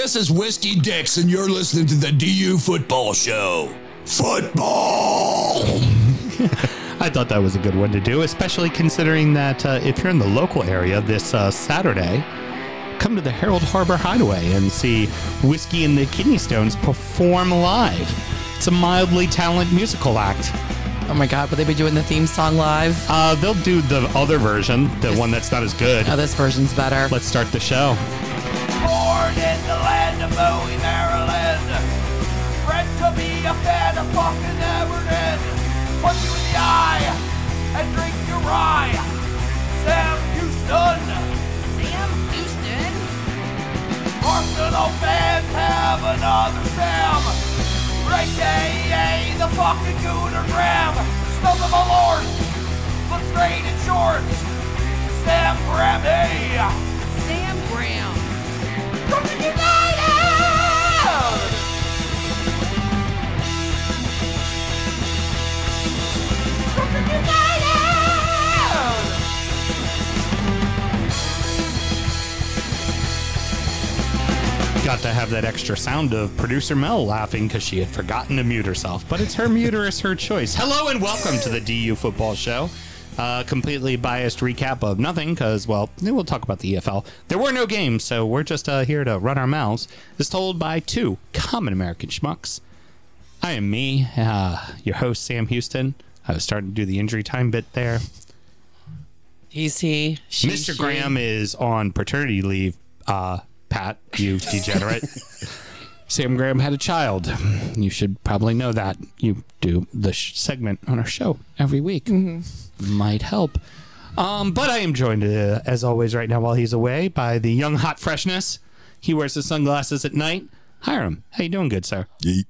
This is Whiskey Dix, and you're listening to the DU Football Show. Football! I thought that was a good one to do, especially considering that uh, if you're in the local area this uh, Saturday, come to the Harold Harbor Hideaway and see Whiskey and the Kidney Stones perform live. It's a mildly talented musical act. Oh my God, will they be doing the theme song live? Uh, they'll do the other version, the one that's not as good. Oh, this version's better. Let's start the show. Born in the land of Bowie, Maryland. Bred to be a fan of fucking Everton. Punch you in the eye and drink your rye. Sam Houston. Sam Houston? Arsenal fans have another Sam. AKA the fucking Gooner Graham. Stump of a lord. Look straight in shorts. Sam Grammy. Sam Graham. Got to have that extra sound of producer Mel laughing because she had forgotten to mute herself. But it's her muterus, her choice. Hello and welcome to the DU Football Show. Uh, completely biased recap of nothing because, well, we'll talk about the EFL. There were no games, so we're just uh, here to run our mouths. As told by two common American schmucks. I am me, uh, your host, Sam Houston. I was starting to do the injury time bit there. He's he. She, Mr. she. Graham is on paternity leave. Uh, Pat, you degenerate. Sam Graham had a child. You should probably know that. You do the sh- segment on our show every week. Might help. Um, but I am joined, uh, as always, right now while he's away by the young hot freshness. He wears his sunglasses at night. Hiram, how you doing, good sir?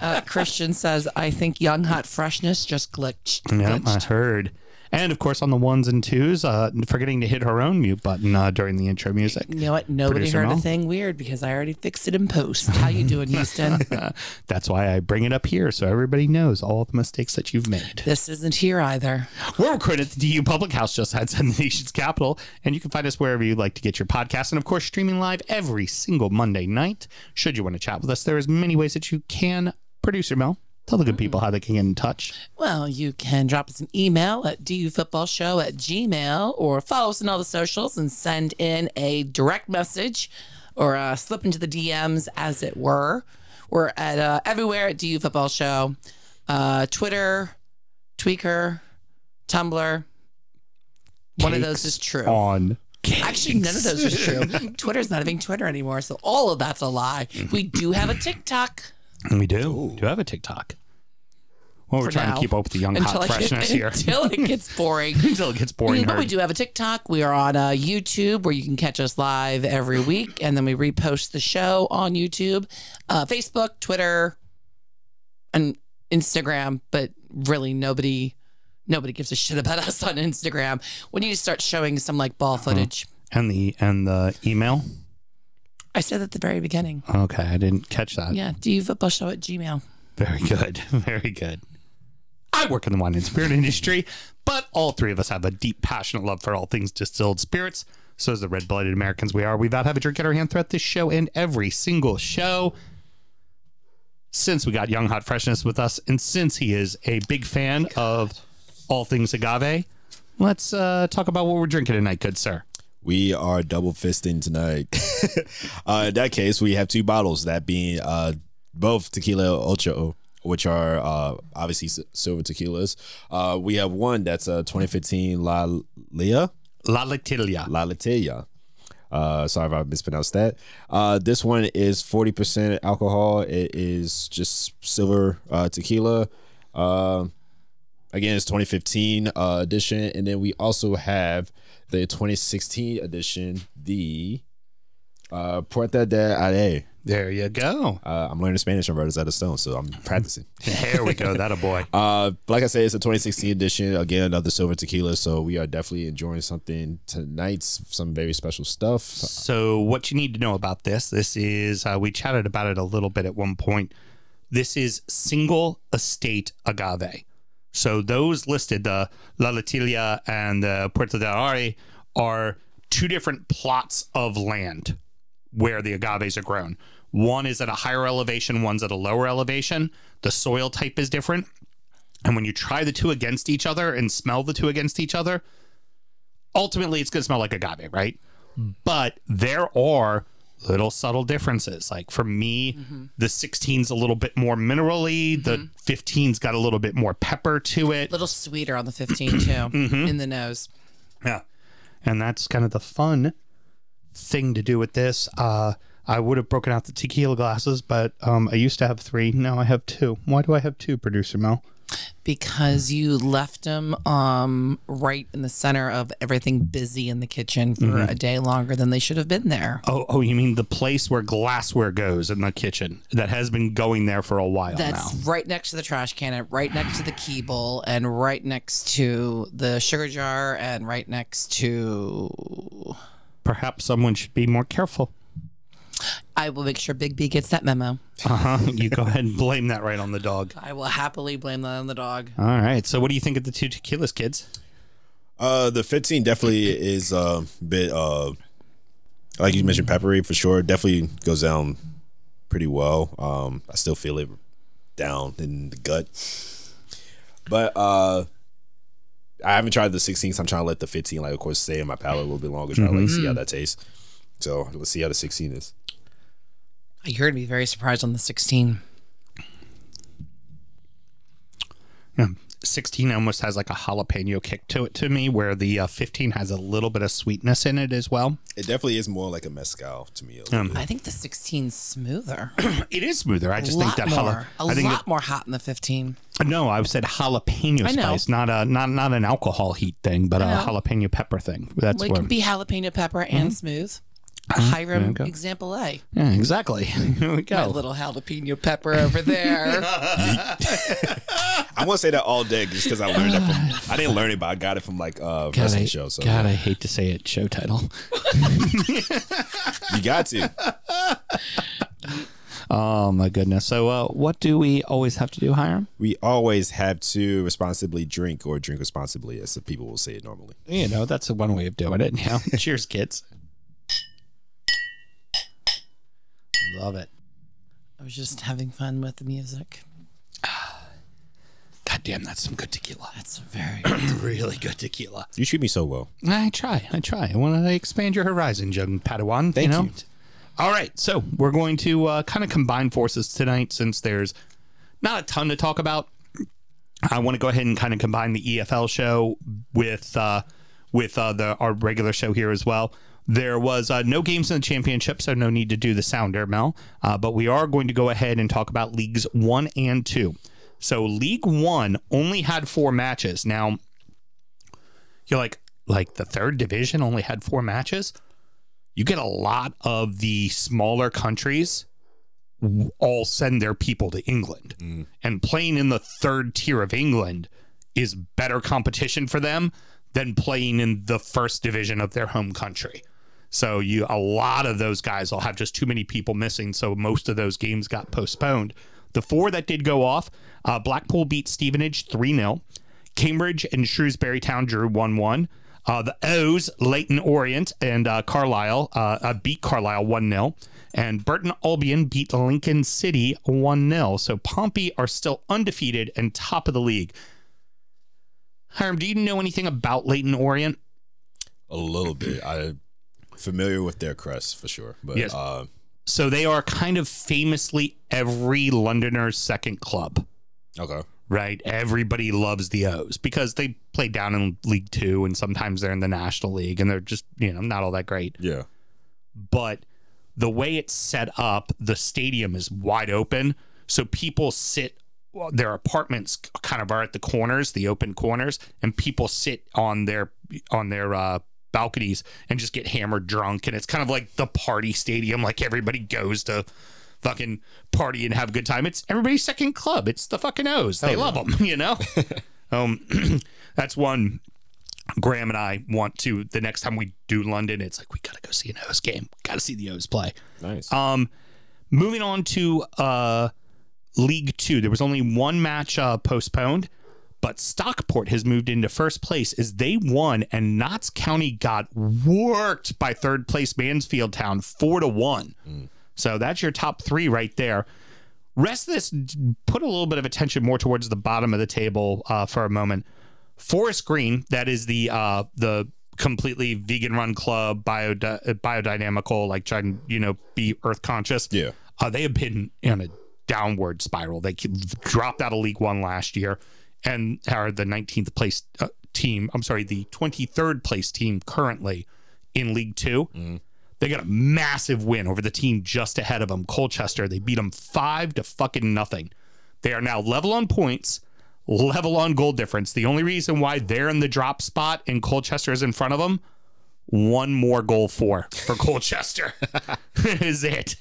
Uh, Christian says, I think young hot freshness just glitched. Yeah, I heard. And of course, on the ones and twos, uh, forgetting to hit her own mute button uh, during the intro music. You know what? Nobody Producer heard Mel? a thing weird because I already fixed it in post. How you doing, Houston? That's why I bring it up here so everybody knows all the mistakes that you've made. this isn't here either. We're recorded at the DU Public House just outside the nation's capital, and you can find us wherever you'd like to get your podcast. And of course, streaming live every single Monday night. Should you want to chat with us, there is many ways that you can. Producer Mel, tell the good people how they can get in touch. Well, you can drop us an email at dufootballshow at gmail or follow us on all the socials and send in a direct message or uh, slip into the DMs, as it were. We're at uh, everywhere at DU Football Show, uh, Twitter, Tweaker, Tumblr. One of those Cakes is true. On. Actually, none of those is true. Twitter's not even Twitter anymore, so all of that's a lie. We do have a TikTok. We do. Do have a TikTok. Well, we're for trying now. to keep up with the young hot I- freshness here until it gets boring. until it gets boring. But we herd. do have a TikTok. We are on uh, YouTube where you can catch us live every week, and then we repost the show on YouTube, uh, Facebook, Twitter, and Instagram. But really, nobody nobody gives a shit about us on Instagram. We need to start showing some like ball footage. And the and the email. I said at the very beginning. Okay, I didn't catch that. Yeah, do you football show at Gmail? Very good. Very good. I work in the wine and spirit industry, but all three of us have a deep, passionate love for all things distilled spirits. So, as the red blooded Americans we are, we've had to have a drink at our hand throughout this show and every single show. Since we got Young Hot Freshness with us, and since he is a big fan of all things agave, let's uh, talk about what we're drinking tonight, good sir. We are double fisting tonight. uh, in that case, we have two bottles, that being uh, both tequila ocho, which are uh, obviously silver tequilas. Uh, we have one that's a 2015 La Lia, La Latilia. La Latilla. Uh, sorry if I mispronounced that. Uh, this one is 40% alcohol. It is just silver uh, tequila. Uh, again, it's 2015 uh, edition. And then we also have the 2016 edition, the uh, Puerta de Ale. There you go. Uh, I'm learning Spanish on Rosetta Stone, so I'm practicing. There we go. That a boy. Uh, like I said, it's a 2016 edition. Again, another silver tequila. So we are definitely enjoying something tonight. Some very special stuff. So, what you need to know about this, this is, uh, we chatted about it a little bit at one point. This is single estate agave. So, those listed, the La Latilia and the Puerto del Are, are two different plots of land where the agaves are grown. One is at a higher elevation, one's at a lower elevation. The soil type is different. And when you try the two against each other and smell the two against each other, ultimately it's going to smell like agave, right? Hmm. But there are little subtle differences. Like for me, the 16's a little bit more minerally, the 15's got a little bit more pepper to it. A little sweeter on the 15 too, in the nose. Yeah. And that's kind of the fun thing to do with this. Uh, I would have broken out the tequila glasses, but um, I used to have three. Now I have two. Why do I have two, producer Mel? Because you left them um, right in the center of everything busy in the kitchen for a day longer than they should have been there. Oh, oh, you mean the place where glassware goes in the kitchen that has been going there for a while That's now? right next to the trash can, and right next to the key bowl, and right next to the sugar jar, and right next to. Perhaps someone should be more careful. I will make sure Big B gets that memo. Uh huh. you go ahead and blame that right on the dog. I will happily blame that on the dog. All right. So, what do you think of the two tequilas, kids? Uh, the 15 definitely is a bit uh, like you mentioned, peppery for sure. Definitely goes down pretty well. Um, I still feel it down in the gut, but uh, I haven't tried the 16. So I'm trying to let the 15, like of course, stay in my palate a little bit longer. Try to like see how that tastes. So let's see how the 16 is. You're gonna be very surprised on the 16. Yeah. 16 almost has like a jalapeno kick to it to me, where the uh, 15 has a little bit of sweetness in it as well. It definitely is more like a mezcal to me. a little bit. I think the 16's smoother. It is smoother. I just lot think that jala- more. A I think lot more hot in the 15. no, I said jalapeno spice, not a not not an alcohol heat thing, but a jalapeno pepper thing. That's Well, it what. can be jalapeno pepper Mm-hmm. and smooth. Hiram example A. yeah, exactly. Here we My little jalapeno pepper over there. I want to say that all day just because I learned that from. I didn't learn it, but I got it from like uh God, I, wrestling show. So God, I hate to say it. Show title. you got to. Oh my goodness. So, uh, what do we always have to do, Hiram? We always have to responsibly drink or drink responsibly, as the people will say it normally. You know, that's one way of doing it. Yeah. Cheers, kids. Love it. I was just having fun with the music. God damn, that's some good tequila. That's very really good tequila. You treat me so well. I try. I try. I want to expand your horizons, young Padawan. Thank know? you. All right. So we're going to uh, kind of combine forces tonight since there's not a ton to talk about. I want to go ahead and kind of combine the EFL show with uh, with uh, the our regular show here as well. There was uh, no games in the championship, so no need to do the sounder, Mel. Uh, but we are going to go ahead and talk about leagues one and two. So League One only had four matches. Now you're like, like the third division only had four matches. You get a lot of the smaller countries all send their people to England, and playing in the third tier of England is better competition for them than playing in the first division of their home country. So you a lot of those guys will have just too many people missing. So most of those games got postponed. The four that did go off, uh, Blackpool beat Stevenage 3 0. Cambridge and Shrewsbury Town drew 1 1. Uh, the O's, Leyton Orient and uh, Carlisle uh, uh, beat Carlisle 1 0. And Burton Albion beat Lincoln City 1 0. So Pompey are still undefeated and top of the league. Hiram, do you know anything about Leyton Orient? A little bit. I'm familiar with their crest for sure, but Yes. uh, So they are kind of famously every Londoner's second club. okay. right? Everybody loves the O's because they play down in League Two and sometimes they're in the National League and they're just, you know, not all that great. Yeah. But the way it's set up, the stadium is wide open. So people sit, well, their apartments kind of are at the corners, the open corners, and people sit on their, on their, uh, balconies and just get hammered drunk and it's kind of like the party stadium like everybody goes to fucking party and have a good time. It's everybody's second club. It's the fucking O's. They love them, you know? um, that's one Graham and I want to, the next time we do London, it's like, we got to go see an O's game. Got to see the O's play. Nice. Um, moving on to uh, League Two, there was only one match uh, postponed. But Stockport has moved into first place as they won, and Notts County got worked by third place Mansfield Town four to one. So that's your top three right there. Rest of this, put a little bit of attention more towards the bottom of the table uh, for a moment. Forest Green, that is the uh, the completely vegan run club, bio biodynamical, like trying you know be earth conscious. Yeah. uh, they have been in a downward spiral. They dropped out of League One last year, and are the 19th place uh, team. I'm sorry, the 23rd place team currently in League 2 They got a massive win over the team just ahead of them, Colchester. They beat them five to fucking nothing. They are now level on points, level on goal difference. The only reason why they're in the drop spot and Colchester is in front of them, one more goal for for Colchester is it.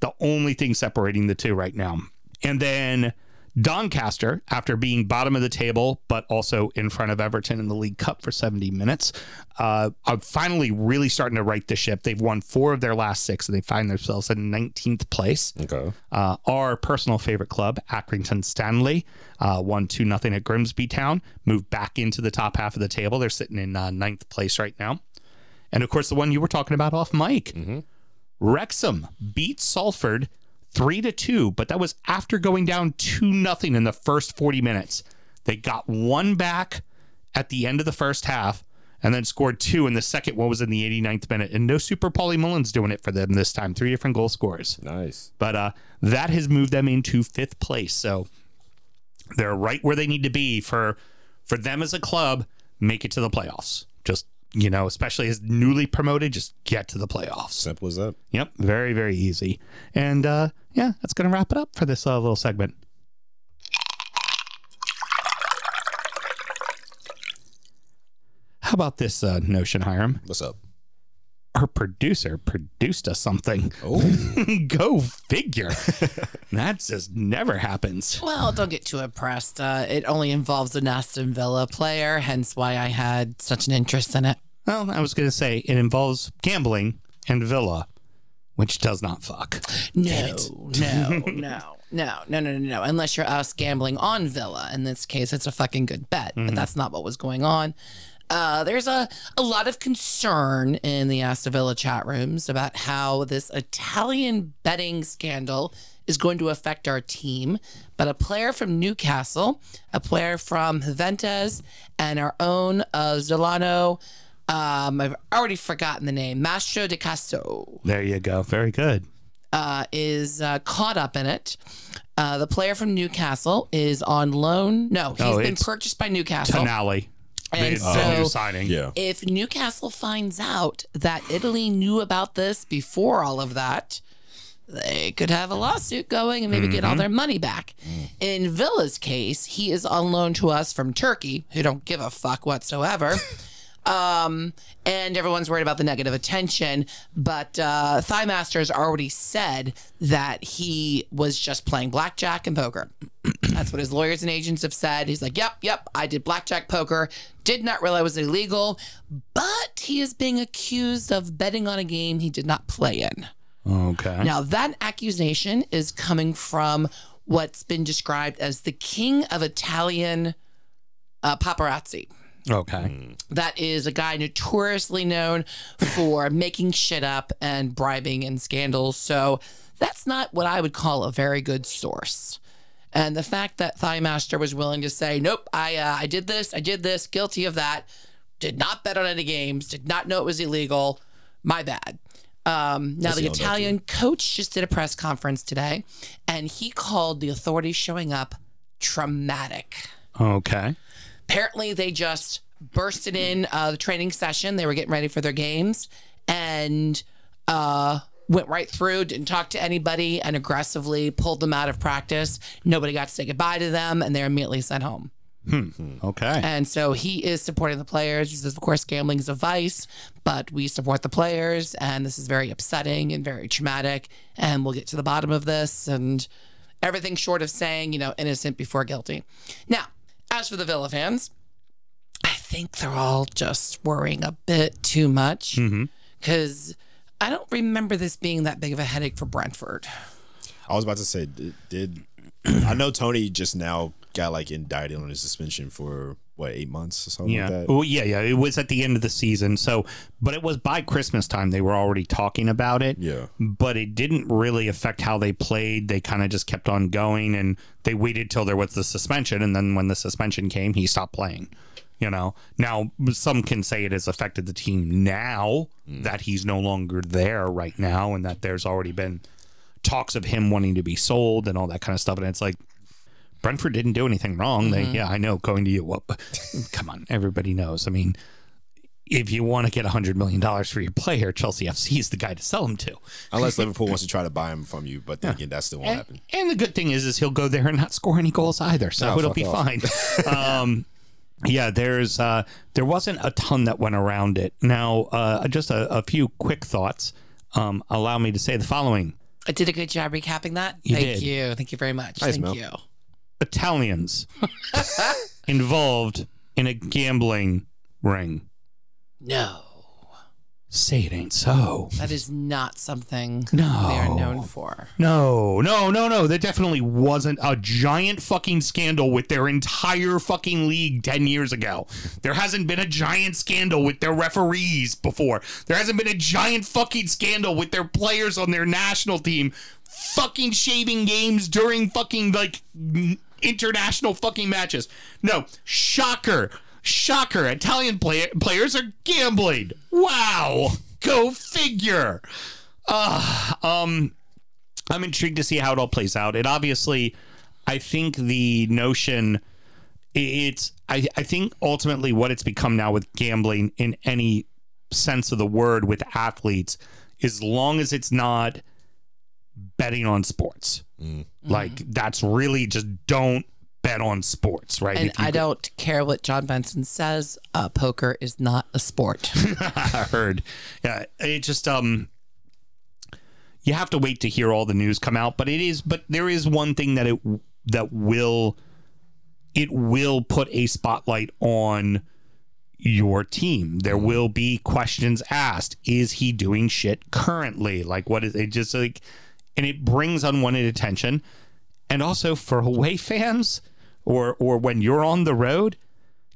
The only thing separating the two right now. And then Doncaster, after being bottom of the table, but also in front of Everton in the League Cup for 70 minutes, uh, are finally really starting to right the ship. They've won four of their last six, and they find themselves in 19th place. Okay. Uh, our personal favorite club, Accrington Stanley, uh, won 2 nothing at Grimsby Town, moved back into the top half of the table. They're sitting in uh, ninth place right now. And of course, the one you were talking about off mic, Wrexham beat Salford three to two, but that was after going down two nothing in the first 40 minutes. They got one back at the end of the first half and then scored two in the second one was in the 89th minute. And no Super Paulie Mullins doing it for them this time. Three different goal scorers. Nice. But uh, that has moved them into fifth place. So they're right where they need to be for for them as a club. Make it to the playoffs. Just you know, especially as newly promoted, just get to the playoffs. Simple as that. Yep, very very easy. And uh, yeah, that's gonna wrap it up for this uh, little segment. How about this uh, notion, Hiram? What's up? Our producer produced us something. Oh, Go figure. that just never happens. Well, don't get too impressed. Uh, it only involves an Aston Villa player, hence why I had such an interest in it. Well, I was going to say it involves gambling and Villa, which does not fuck. No, no, no, no, no, no, no, no. Unless you're us gambling on Villa. In this case, it's a fucking good bet, but that's not what was going on. Uh, there's a, a lot of concern in the Aston Villa chat rooms about how this Italian betting scandal is going to affect our team. But a player from Newcastle, a player from Juventus, and our own uh, Zolano, um, I've already forgotten the name, Mastro de Castro There you go. Very good. uh, is uh, caught up in it. Uh, the player from Newcastle is on loan. No, he's Oh, been it's purchased by Newcastle. Tonali. And made so- new signing. yeah. If Newcastle finds out that Italy knew about this before all of that, they could have a lawsuit going and maybe get all their money back. In Villa's case, he is on loan to us from Turkey, who don't give a fuck whatsoever. um, and everyone's worried about the negative attention. But uh, Thigh Master's already said that he was just playing blackjack and poker. That's what his lawyers and agents have said. He's like, yep, yep, I did blackjack poker. Did not realize it was illegal, but he is being accused of betting on a game he did not play in. Okay. Now, that accusation is coming from what's been described as the king of Italian uh, paparazzi. Okay. That is a guy notoriously known for making shit up and bribing and scandals. So that's not what I would call a very good source. And the fact that Thigh Master was willing to say, "Nope, I uh, I did this, I did this, guilty of that, did not bet on any games, did not know it was illegal, my bad." Um, now the he owned up to Italian coach just did a press conference today, and he called the authorities showing up traumatic Okay. apparently they just bursted in uh, the training session. They were getting ready for their games and uh, went right through, didn't talk to anybody, and aggressively pulled them out of practice. Nobody got to say goodbye to them, and they're immediately sent home. Hmm. Okay. And so he is supporting the players. He says, of course, gambling is a vice, but we support the players, and this is very upsetting and very traumatic. And we'll get to the bottom of this and everything short of saying, you know, innocent before guilty. Now, as for the Villa fans, I think they're all just worrying a bit too much mm-hmm. because I don't remember this being that big of a headache for Brentford. I was about to say, did, did I know Toney just now got like indicted on his suspension for what eight months or something Yeah. like that. Well, yeah, yeah. It was at the end of the season. So, but it was by Christmas time they were already talking about it. Yeah. But it didn't really affect how they played. They kind of just kept on going and they waited till there was the suspension. And then when the suspension came, he stopped playing. You know, now some can say it has affected the team now that he's no longer there right now and that there's already been talks of him wanting to be sold and all that kind of stuff. And it's like, Brentford didn't do anything wrong. They, yeah, I know. Going to you, well, come on, everybody knows. I mean, if you want to get hundred million dollars for your player, Chelsea FC is the guy to sell him to. Unless Liverpool wants to try to buy him from you, but then again, that still won't And, happen. and the good thing is, is he'll go there and not score any goals either, so Oh, it'll be off. fine. um, yeah, there's uh, there wasn't a ton that went around it. Now, uh, just a, a few quick thoughts. Um, allow me to say the following: I did a good job recapping that. You Thank did. you. Thank you very much. Nice, Thank Mel. you. Italians involved in a gambling ring. No, Say it ain't so. that is not something No. they are known for. No, no, no, no. There definitely wasn't a giant fucking scandal with their entire fucking league 10 years ago. There hasn't been a giant scandal with their referees before. There hasn't been a giant fucking scandal with their players on their national team fucking shaving games during fucking like n- international fucking matches. No, shocker. Shocker. Italian play- players are gambling. Wow. Go figure. Uh, um I'm intrigued to see how it all plays out. It obviously, I think the notion, it's, I, I think ultimately what it's become now with gambling in any sense of the word with athletes, as long as it's not betting on sports, like that's really just don't bet on sports, right? And I don't care what John Benson says. Uh, poker is not a sport. I heard. Yeah, it just um you have to wait to hear all the news come out, but it is but there is one thing that it that will it will put a spotlight on your team. There will be questions asked. Is he doing shit currently? Like what is it just like and it brings unwanted attention. And also for away fans or or when you're on the road,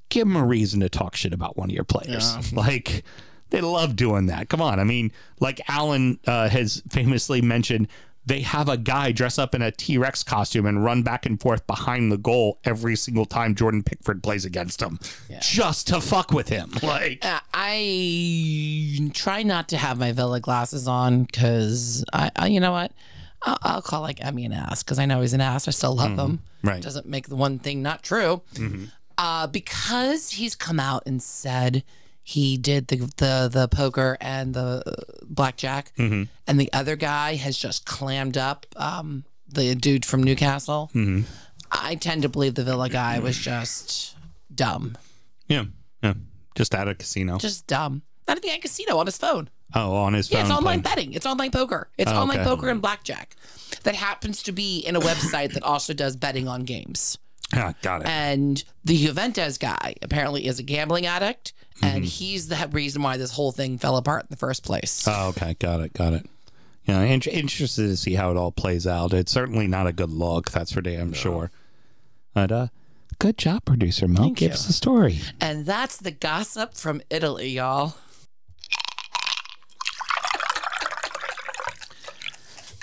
give them a reason to talk shit about one of your players. Like they love doing that. Come on. I mean, like Alan uh, has famously mentioned, they have a guy dress up in a T Rex costume and run back and forth behind the goal every single time Jordan Pickford plays against him, just to fuck with him. Like, Uh, I try not to have my Villa glasses on because I, I, you know what? I'll, I'll call like Emmy an ass because I know he's an ass. I still love him. Right. Doesn't make the one thing not true. Uh, because he's come out and said he did the the the poker and the uh, blackjack, and the other guy has just clammed up. Um, the dude from Newcastle. I tend to believe the Villa guy was just dumb, yeah, yeah, just at a casino. just dumb. Not at the casino on his phone. Oh, on his phone. Yeah, it's online betting. It's online poker. It's Oh, online okay. poker and blackjack. That happens to be in a website that also does betting on games. Yeah, got it. And the Juventus guy apparently is a gambling addict, Mm-hmm. and he's the reason why this whole thing fell apart in the first place. Oh, okay, got it, got it. Yeah, in- interested to see how it all plays out. It's certainly not a good look, that's for damn sure. But uh, good job, producer Mel. Thank Give you. us the story. and that's the gossip from Italy, y'all.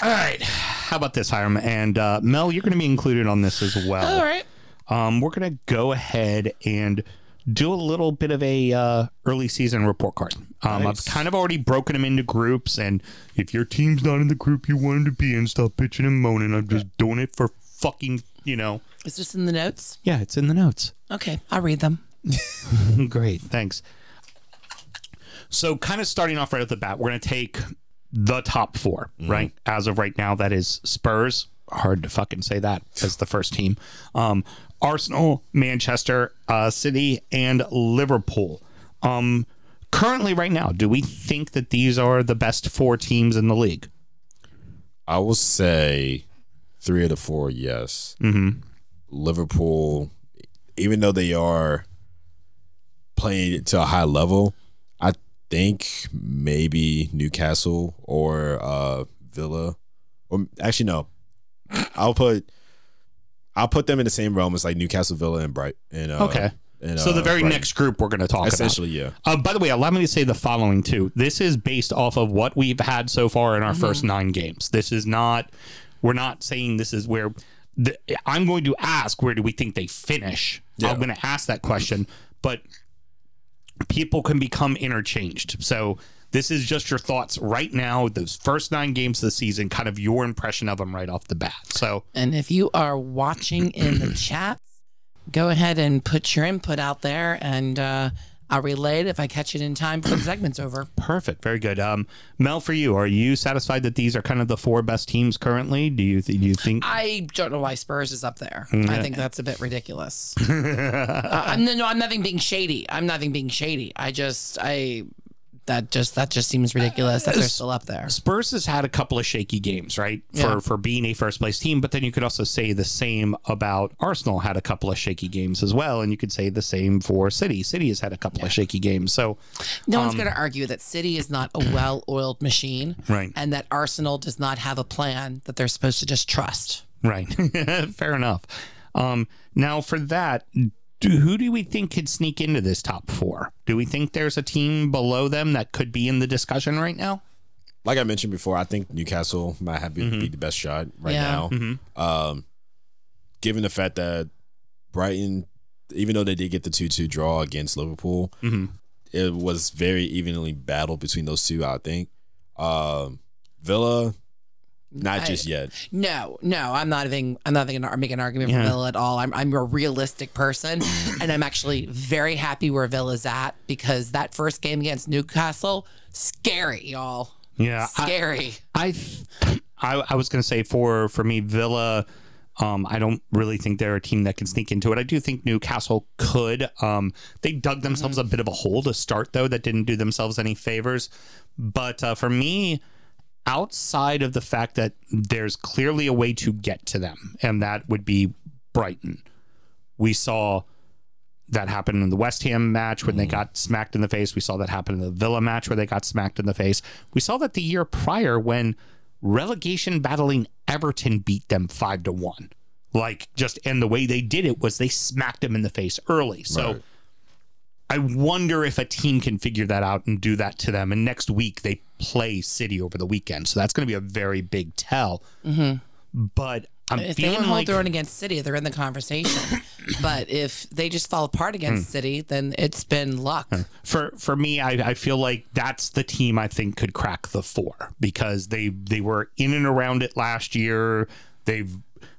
All right, how about this, Hiram and uh, Mel? You're going to be included on this as well. All right. Um, we're going to go ahead and do a little bit of a uh, early season report card. Um, Nice. I've kind of already broken them into groups, and if your team's not in the group you wanted to be in, stop bitching and moaning. I'm just doing it for fucking, you know. Is this in the notes? Yeah, it's in the notes. Okay, I'll read them. Great, thanks. So, kind of starting off right at the bat, we're going to take the top 4 right? As of right now, that is Spurs. Hard to fucking say that as the first team. Um, Arsenal, Manchester uh, City, and Liverpool. Um, currently, right now, do we think that these are the best four teams in the league? I will say three of the four, yes. Mm-hmm. Liverpool, even though they are playing to a high level, think maybe Newcastle or uh, Villa, or actually no, I'll put. I'll put them in the same realm as like Newcastle, Villa, and Bright. And uh, Okay. and, so the uh, very Brighton. next group we're going to talk essentially, about. yeah. Uh, by the way, allow me to say the following too. This is based off of what we've had so far in our first nine games. This is not. We're not saying this is where. The, I'm going to ask where do we think they finish. I'm going to ask that question, but people can become interchanged. So this is just your thoughts right now. Those first nine games of the season, kind of your impression of them right off the bat. So And if you are watching in the chat, go ahead and put your input out there, and uh, I'll relay it if I catch it in time for the segment's over. Perfect. Very good. Um, Mel, for you, are you satisfied that these are kind of the four best teams currently? Do you th- do you think? I don't know why Spurs is up there. Mm, I think that's a bit ridiculous. uh, I'm no, I'm not even being shady. I'm nothing being shady. I just I that just that just seems ridiculous that they're still up there. Spurs has had a couple of shaky games, right? For Yeah. for being a first place team, but then you could also say the same about Arsenal had a couple of shaky games as well, and you could say the same for City. City has had a couple of shaky games. So No one's going to argue that City is not a well-oiled machine, Right. And that Arsenal does not have a plan that they're supposed to just trust. Right. Fair enough. Um, now, for that, do, who do we think could sneak into this top four? Do we think there's a team below them that could be in the discussion right now? Like I mentioned before, I think Newcastle might have be, Mm-hmm. be the best shot right Yeah. now. Um, given the fact that Brighton, even though they did get the two-two draw against Liverpool, Mm-hmm. it was very evenly battled between those two. I think um, Villa, not I- just yet. No, no, I'm not even. I'm not even making an argument Yeah. for Villa at all. I'm I'm a realistic person, and I'm actually very happy where Villa's at because that first game against Newcastle, scary, y'all. Yeah. Scary. I, I, I was going to say for for me, Villa. Um, I don't really think they're a team that can sneak into it. I do think Newcastle could. Um, they dug themselves a bit of a hole to start, though, that didn't do themselves any favors. But uh, for me, outside of the fact that there's clearly a way to get to them, and that would be Brighton. We saw that happen in the West Ham match when they mm. got smacked in the face. We saw that happen in the Villa match where they got smacked in the face. We saw that the year prior when relegation battling Everton beat them five to one. Like just and the way they did it was they smacked them in the face early. So Right. I wonder if a team can figure that out and do that to them. And next week they play City over the weekend, so that's going to be a very big tell. But I'm If they can hold like their own against City, they're in the conversation. but if they just fall apart against Hmm. City, then it's been luck. for for me, I, I feel like that's the team I think could crack the four because they they were in and around it last year. They've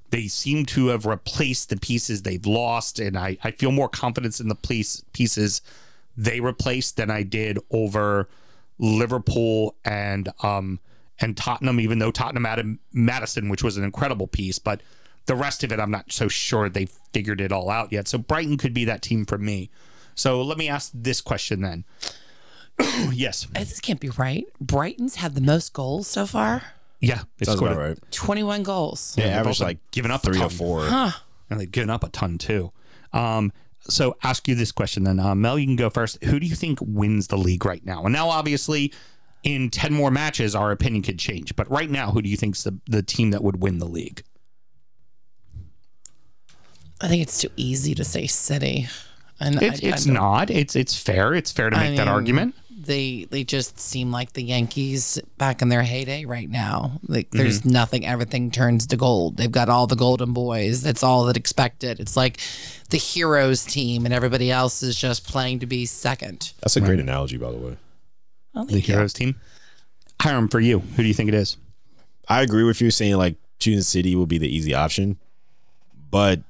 they seem to have replaced the pieces they've lost, and I, I feel more confidence in the piece, pieces they replaced than I did over Liverpool and um and Tottenham. Even though Tottenham added Maddison, which was an incredible piece, but the rest of it, I'm not so sure they figured it all out yet. So Brighton could be that team for me. So let me ask this question then. yes. Uh, This can't be right. Brighton's had the most goals so far. Yeah. It's Sounds scored about right. 21 goals. Yeah, they've average also like given up a three or ton. four. And they've given up a ton too. Um, so ask you this question then. Uh, Mel, you can go first. Who do you think wins the league right now? And now, obviously, in 10 more matches, our opinion could change. But right now, who do you think's the, the team that would win the league? I think it's too easy to say City. And It's, I- I it's don't- not. It's it's fair. It's fair to make I that mean, argument. They they just seem like the Yankees back in their heyday right now. Like Mm-hmm. there's nothing. Everything turns to gold. They've got all the golden boys. That's all that expected. It's like the heroes team, and everybody else is just playing to be second. That's a great analogy, by the way. Oh, The you. Heroes team. Hiram, for you, who do you think it is? I agree with you saying like choosing City will be the easy option, but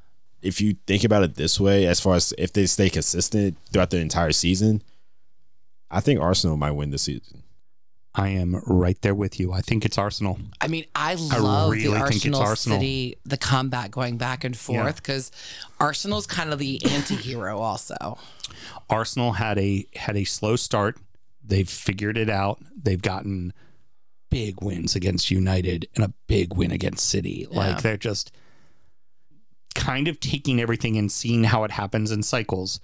if you think about it this way, as far as if they stay consistent throughout the entire season, I think Arsenal might win the season. I am right there with you. I think it's Arsenal. I mean, I love really the think it's Arsenal, Arsenal. City, the combat going back and forth because Arsenal's kind of the anti-hero also. Arsenal had a had a slow start. They've figured it out. They've gotten big wins against United and a big win against City. Like they're just kind of taking everything and seeing how it happens in cycles.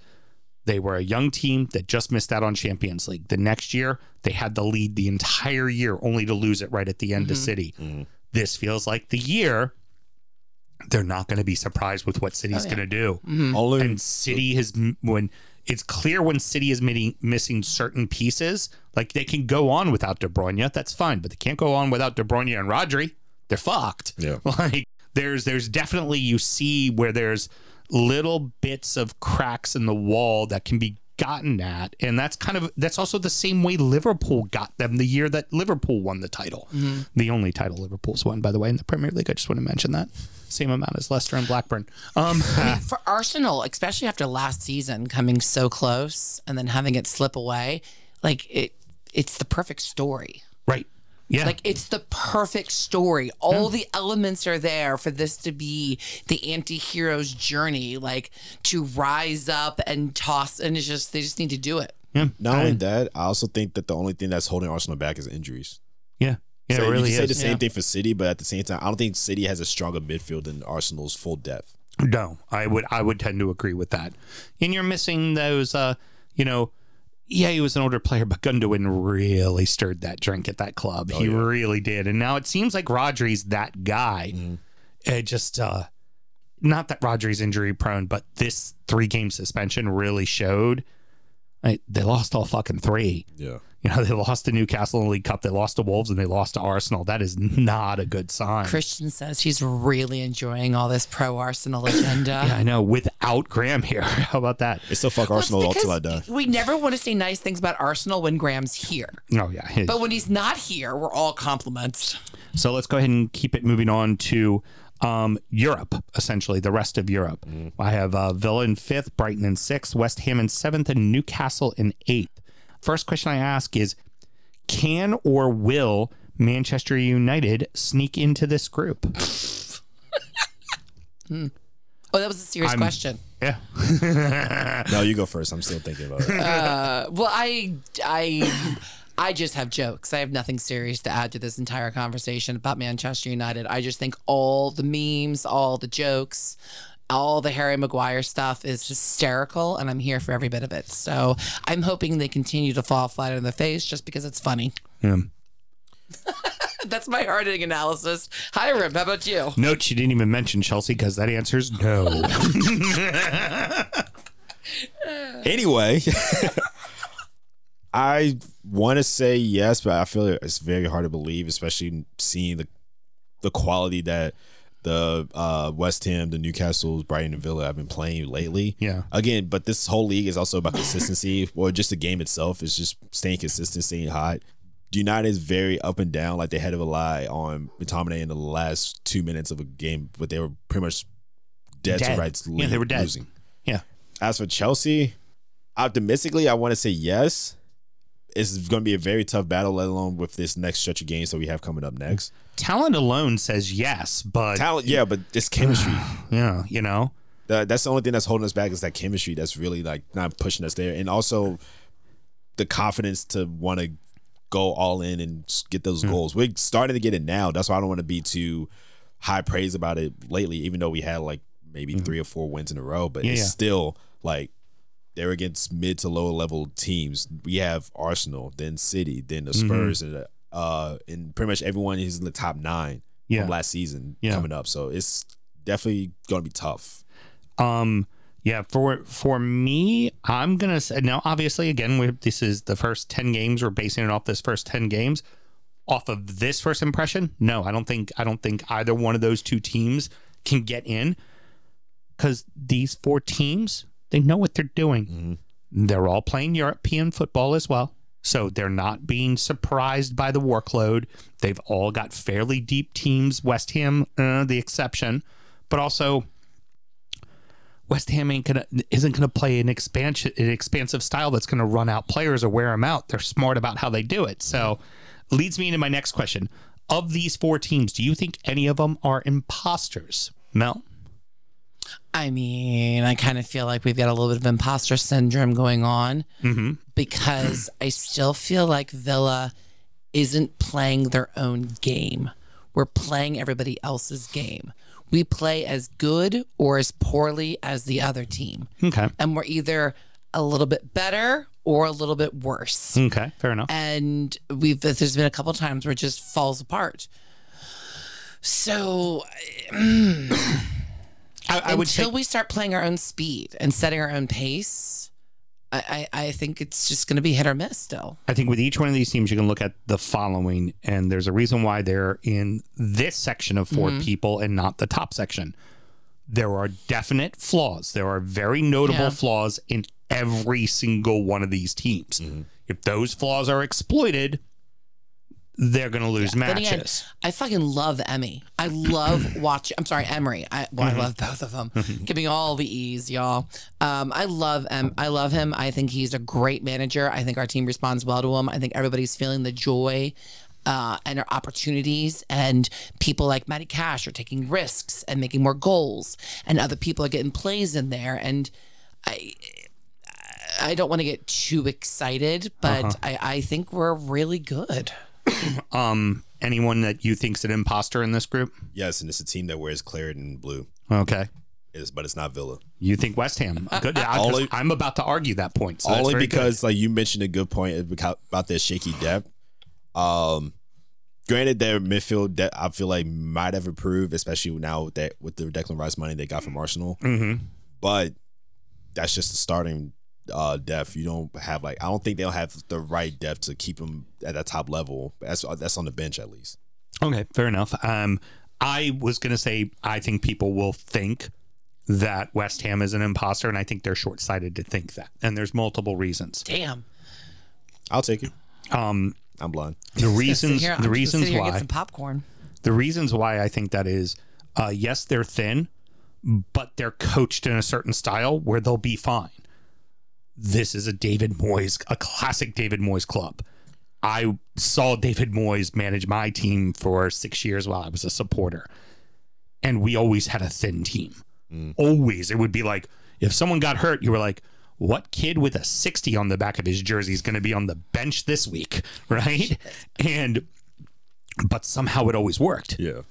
They were a young team that just missed out on Champions League. The next year, they had the lead the entire year only to lose it right at the end to mm-hmm. City. Mm-hmm. This feels like the year they're not going to be surprised with what City's oh, going to do. Mm-hmm. Only And City has when it's clear when City is missing, missing certain pieces, like they can go on without De Bruyne, that's fine, but they can't go on without De Bruyne and Rodri. They're fucked. Yeah. Like there's there's definitely you see where there's little bits of cracks in the wall that can be gotten at and that's kind of that's also the same way Liverpool got them the year that Liverpool won the title. The only title Liverpool's won by the way in the Premier League. I just want to mention that. Same amount as Leicester and Blackburn. Um For Arsenal, especially after last season coming so close and then having it slip away, like it it's the perfect story. right. Yeah. Like it's the perfect story. All the elements are there for this to be the anti-hero's journey, like to rise up and toss and it's just they just need to do it. Yeah. Not only that, I also think that the only thing that's holding Arsenal back is injuries. yeah. Yeah, so it really you can say the same thing for City, but at the same time, I don't think City has a stronger midfield than Arsenal's full depth. No, I would I would tend to agree with that. And you're missing those uh, you know, yeah, he was an older player, but Gundogan really stirred that drink at that club. he really did. And now it seems like Rodri's that guy. It just uh not that Rodri's injury prone, but this three game suspension really showed I, they lost all fucking three. Yeah. You know, they lost to Newcastle in the League Cup, they lost to Wolves, and they lost to Arsenal. That is not a good sign. Christian says he's really enjoying all this pro Arsenal agenda. yeah, I know. Without Graham here, how about that? It's still fuck Well, it's Arsenal until I because die. We never want to say nice things about Arsenal when Graham's here. Oh yeah. But when he's not here, we're all compliments. So let's go ahead and keep it moving on to um, Europe, essentially the rest of Europe. I have uh, Villa in fifth, Brighton in sixth, West Ham in seventh, and Newcastle in eighth. First question I ask is Can or will Manchester United sneak into this group? Oh, that was a serious I'm- question. Yeah. No, you go first. I'm still thinking about it. Well, I, I, I just have jokes. I have nothing serious to add to this entire conversation about Manchester United. I just think all the memes, all the jokes, all the Harry Maguire stuff is hysterical, and I'm here for every bit of it. So I'm hoping they continue to fall flat on their face just because it's funny. Yeah. That's my hard-hitting analysis. Hiram, how about you? Note she didn't even mention Chelsea because that answer's no. anyway, I want to say yes, but I feel it's very hard to believe, especially seeing the the quality that the uh, West Ham, the Newcastle, Brighton, and Villa have been playing lately. Yeah. Again, but this whole league is also about consistency, or just the game itself is just staying consistent, staying hot. United is very up and down. Like they had to rely on McTominay in the last two minutes of a game, but they were pretty much dead, Dead. to rights. Yeah, they were dead. Losing. yeah. As for Chelsea, optimistically, I want to say yes. It's going to be a very tough battle, let alone with this next stretch of games that we have coming up next. Talent alone says yes, but Talent, yeah, but it's chemistry. yeah, you know. That- that's the only thing that's holding us back is that chemistry that's really like not pushing us there, and also the confidence to want to go all in and get those Hmm. goals. We're starting to get it now. That's why I don't want to be too high praise about it lately, even though we had like maybe three or four wins in a row, but. Yeah, it's yeah. still like they're against mid to lower level teams. We have Arsenal, then City, then the Mm-hmm. Spurs, and uh, and pretty much everyone is in the top nine Yeah. from last season Yeah. coming up. So it's definitely going to be tough. Um, yeah, for for me, I'm gonna say now. Obviously, again, this is the first ten games. We're basing it off this first ten games. Off of this first impression, no, I don't think I don't think either one of those two teams can get in because these four teams they know what they're doing. They're all playing European football as well. So they're not being surprised by the workload. They've all got fairly deep teams. West Ham, uh, the exception, but also West Ham ain't gonna isn't gonna play an expansion an expansive style that's gonna run out players or wear them out. They're smart about how they do it. So leads me into my next question. Of these four teams, do you think any of them are imposters? Mel? I mean, I kind of feel like we've got a little bit of imposter syndrome going on mm-hmm. because I still feel like Villa isn't playing their own game. We're playing everybody else's game. We play as good or as poorly as the other team. Okay. And we're either a little bit better or a little bit worse. Okay, fair enough. And we've there's been a couple times where it just falls apart. So I, I would say until we start playing our own speed and setting our own pace, I, I, I think it's just going to be hit or miss still. I think with each one of these teams, you can look at the following, and there's a reason why they're in this section of 4 Mm-hmm. people and not the top section. There are definite flaws. There are very notable Yeah. flaws in every single one of these teams. If those flaws are exploited, they're going to lose Then matches. again, I fucking love Emmy. I love watching. I'm sorry, Emery. I, well, Mm-hmm. I love both of them. Give me all the E's, y'all. Um, I love em, I love him. I think he's a great manager. I think our team responds well to him. I think everybody's feeling the joy. Uh, and our opportunities, and people like Matty Cash are taking risks and making more goals, and other people are getting plays in there. And I, I don't want to get too excited, but Uh-huh. I, I think we're really good. um, anyone that you think's an imposter in this group? Yes, and it's a team that wears claret and blue. Okay. Is but it's not Villa. You think West Ham? Good. Yeah, Only- I'm about to argue that point. So that's Only very good. because like you mentioned a good point about their shaky depth. Um, granted, their midfield depth I feel like might have improved, especially now with that with the Declan Rice money they got from Arsenal. Mhm. But that's just the starting uh, depth. You don't have like I don't think they'll have the right depth to keep them at that top level. That's that's on the bench at least. Okay, fair enough. Um, I was going to say I think people will think that West Ham is an imposter, and I think they're short sighted to think that. And there's multiple reasons. Damn. I'll take it. Um, I'm blind. the reasons, Here, I'm the just gonna sit reasons why, Get some popcorn. the reasons why I think that is, uh, yes, they're thin, but they're coached in a certain style where they'll be fine. This is a David Moyes, a classic David Moyes club. I saw David Moyes manage my team for six years while I was a supporter. And we always had a thin team. Mm. Always. It would be like if someone got hurt, you were like, what kid with a 60 on the back of his jersey is going to be on the bench this week? Right. And, but somehow it always worked Yeah.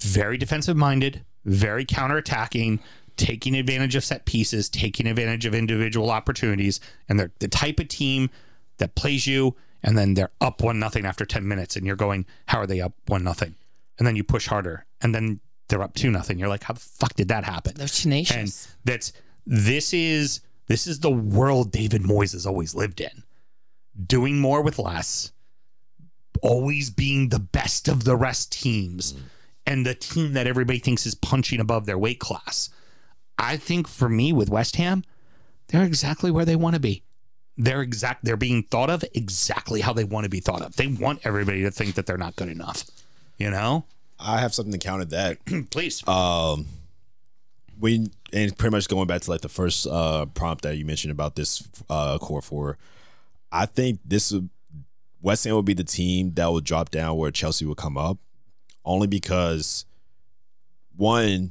very defensive minded, very counterattacking, taking advantage of set pieces, taking advantage of individual opportunities, and they're the type of team that plays you and then they're up one nothing after 10 minutes and you're going, How are they up one nothing? And then you push harder and then they're up two nothing. You're like, How the fuck did that happen? They're tenacious. And that's this is this is the world David Moyes has always lived in. Doing more with less, always being the best of the rest teams, mm. and the team that everybody thinks is punching above their weight class. I think for me with West Ham, they're exactly where they want to be. They're exact they're being thought of exactly how they want to be thought of. They want everybody to think that they're not good enough. You know? I have something to counter that. Please. um we and pretty much going back to like the first uh prompt that you mentioned about this uh core four i think this would west ham would be the team that would drop down where chelsea would come up only because one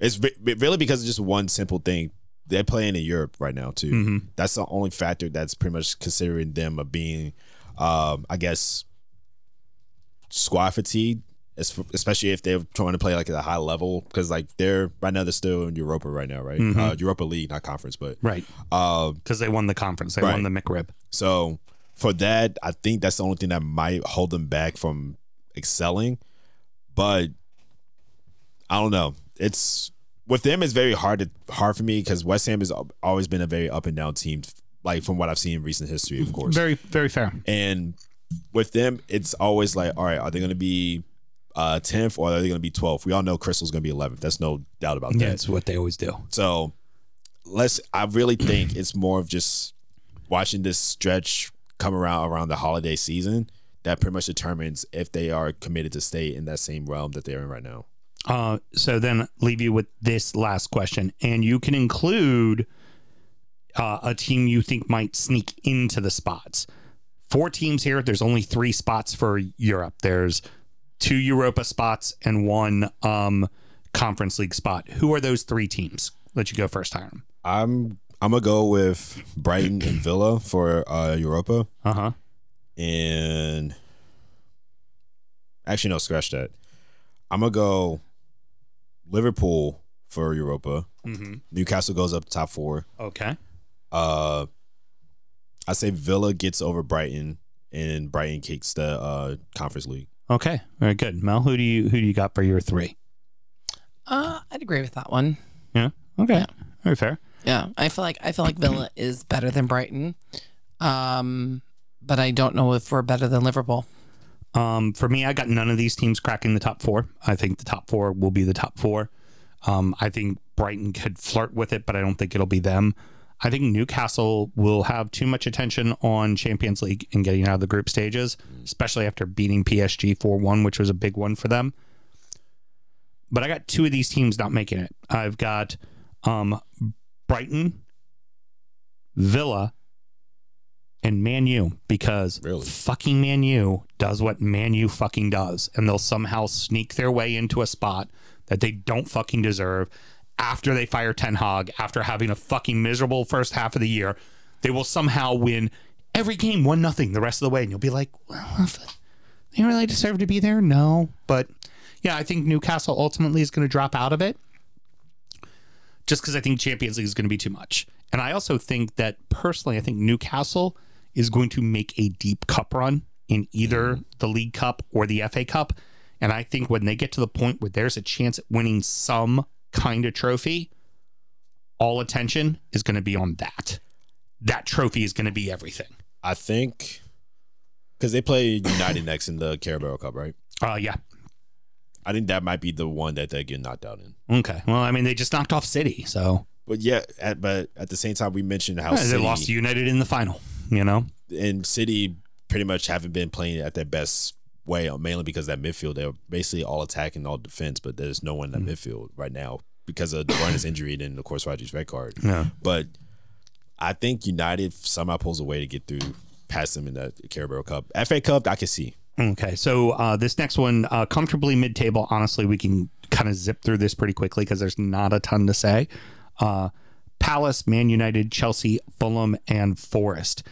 it's re- really because of just one simple thing they're playing in europe right now too Mhm. that's the only factor that's pretty much considering them of being um i guess squad fatigue especially if they're trying to play like at a high level because like they're right now they're still in europa right now right Mhm. uh, europa league not conference but right. um Because they won the conference. They Right. won the McRib. so for that i think that's the only thing that might hold them back from excelling but i don't know it's with them it's very hard to hard for me because west ham has always been a very up and down team like from what i've seen in recent history of course Very, very fair. and with them, it's always like, all right, are they going to be uh, 10th or are they going to be 12th? We all know Crystal's going to be 11th. That's no doubt about that. That's what they always do. So let's, I really think it's more of just watching this stretch come around around the holiday season that pretty much determines if they are committed to stay in that same realm that they're in right now. Uh, so then leave you with this last question, and you can include uh, a team you think might sneak into the spots. Four teams here. There's only three spots for Europe. There's two Europa spots and one um, Conference League spot. Who are those three teams? Let you go first, Hiram. I'm, I'm going to go with Brighton and Villa for uh, Europa. Uh huh. and actually no scratch that i'm gonna go liverpool for europa Mm-hmm. newcastle goes up to top four Okay. uh i say villa gets over brighton and brighton kicks the uh conference league Okay. Very good. Mel, who do you who do you got for your three? Uh, I'd agree with that one. Yeah. Okay. Very fair. Yeah, I feel like I feel like Villa is better than Brighton, um, but I don't know if we're better than Liverpool. Um, for me, I got none of these teams cracking the top four. I think the top four will be the top four. Um, I think Brighton could flirt with it, but I don't think it'll be them. I think Newcastle will have too much attention on Champions League and getting out of the group stages, especially after beating PSG 4 1, which was a big one for them. But I got two of these teams not making it. I've got um, Brighton, Villa, and Man U because Really? fucking Man U does what Man fucking does, and they'll somehow sneak their way into a spot that they don't fucking deserve after they fire Ten Hag after having a fucking miserable first half of the year. They will somehow win every game one nothing the rest of the way, and you'll be like, well, they really deserve to be there. No, but yeah, I think Newcastle ultimately is going to drop out of it just because I think Champions League is going to be too much. And I also think that personally, I think Newcastle is going to make a deep cup run in either the League Cup or the FA Cup. And I think when they get to the point where there's a chance at winning some kind of trophy, all attention is going to be on that. That trophy is going to be everything. I think because they play United next in the Carabao Cup, right? Uh, yeah. I think that might be the one that they get knocked out in. Okay. Well, I mean, they just knocked off City, so But yeah, at, but at the same time, we mentioned how Yeah, they lost to United in the final. You know, and City pretty much haven't been playing at their best way, mainly because that midfield they're basically all attacking, all defense, but there's no one in that midfield right now because of Bruyne's injury and then of course Rodri's red card. Yeah. But I think United somehow pulls a way to get through past them in the Carabao Cup. FA Cup, I can see. Okay, so uh, this next one, uh, comfortably mid-table. Honestly, we can kind of zip through this pretty quickly because there's not a ton to say. Uh, Palace, Man United, Chelsea, Fulham, and Forest.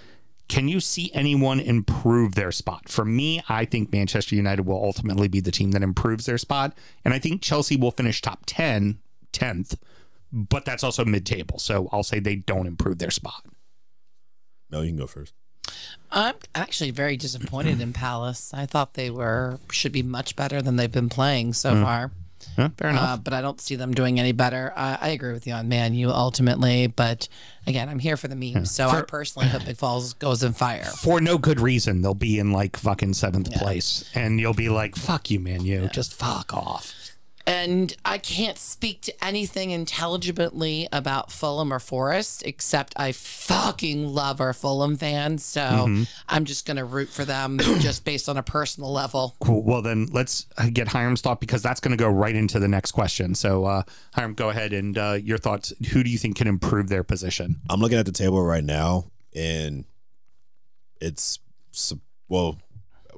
Can you see anyone improve their spot? For me, I think Manchester United will ultimately be the team that improves their spot, and I think Chelsea will finish top 10, 10th, but that's also mid-table. So I'll say they don't improve their spot. No, you can go first. I'm actually very disappointed in Palace. I thought they were should be much better than they've been playing so hmm. far. Yeah, fair enough. Uh, but I don't see them doing any better. I, I agree with you on Man U ultimately, but again, I'm here for the memes. So I personally hope Big Falls goes in fire. for no good reason, they'll be in like fucking seventh place, and you'll be like, "Fuck you, man, you just fuck off." And I can't speak to anything intelligibly about Fulham or Forest, except I fucking love our Fulham fans. So Mm-hmm. I'm just going to root for them just based on a personal level. Cool. Well, then let's uh, get Hiram's thought because that's going to go right into the next question. So, uh, Hiram, go ahead and uh, your thoughts. Who do you think can improve their position? I'm looking at the table right now, and it's well,